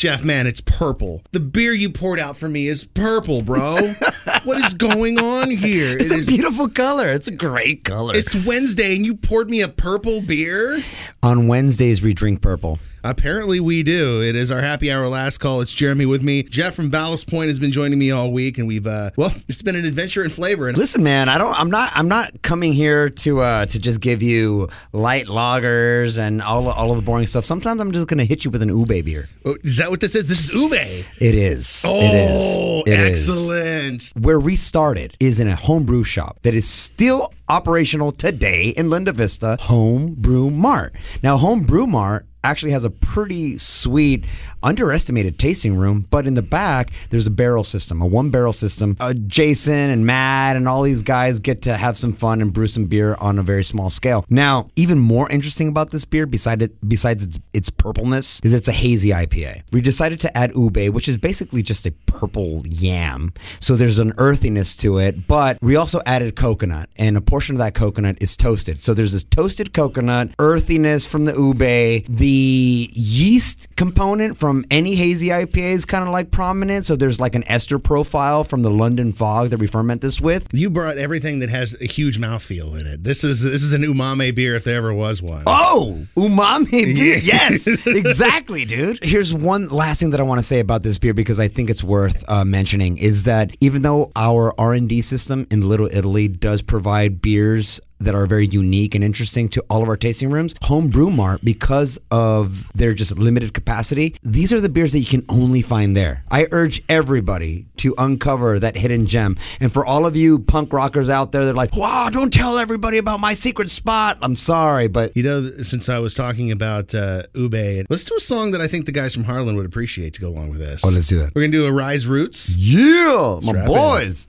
Jeff, man, it's purple. The beer you poured out for me is purple, bro. what is going on here? It's It a is- beautiful color. It's a great color. It's Wednesday and you poured me a purple beer? On Wednesdays, we drink purple. Apparently, we do. It is our happy hour last call. It's Jeremy with me. Jeff from Ballast Point has been joining me all week, and we've, uh, well, it's been an adventure in flavor. And Listen, man, I don't. I'm not. I'm not coming here to uh, to just give you light lagers and all all of the boring stuff. Sometimes I'm just gonna hit you with an ube beer. Oh, is that what this is? This is ube. It is. Oh, it is. It is. excellent. Where we started is in a homebrew shop that is still operational today in Linda Vista, Homebrew Mart. Now, Homebrew Mart actually has a pretty sweet, underestimated tasting room, but in the back, there's a barrel system, a one barrel system. Uh, Jason and Matt and all these guys get to have some fun and brew some beer on a very small scale. Now, even more interesting about this beer, beside it, besides its, its purpleness, is it's a hazy IPA. We decided to add ube, which is basically just a purple yam. So there's an earthiness to it, but we also added coconut, and a portion of that coconut is toasted. So there's this toasted coconut, earthiness from the ube. The yeast component from any hazy IPA is kind of like prominent. So there's like an ester profile from the London fog that we ferment this with. You brought everything that has a huge mouthfeel in it. This is this is an umami beer if there ever was one. Oh, umami beer. Yes, exactly, dude. Here's one last thing that I want to say about this beer because I think it's worth uh, mentioning is that even though our R&D system in Little Italy does provide beers that are very unique and interesting to all of our tasting rooms. Home Brew Mart, because of their just limited capacity, these are the beers that you can only find there. I urge everybody to uncover that hidden gem. And for all of you punk rockers out there, they're like, wow, don't tell everybody about my secret spot. I'm sorry, but You know, since I was talking about uh, ube, let's do a song that I think the guys from Harlan would appreciate to go along with this. Oh, let's do that. We're gonna do a Rise Roots. yeah, my boys.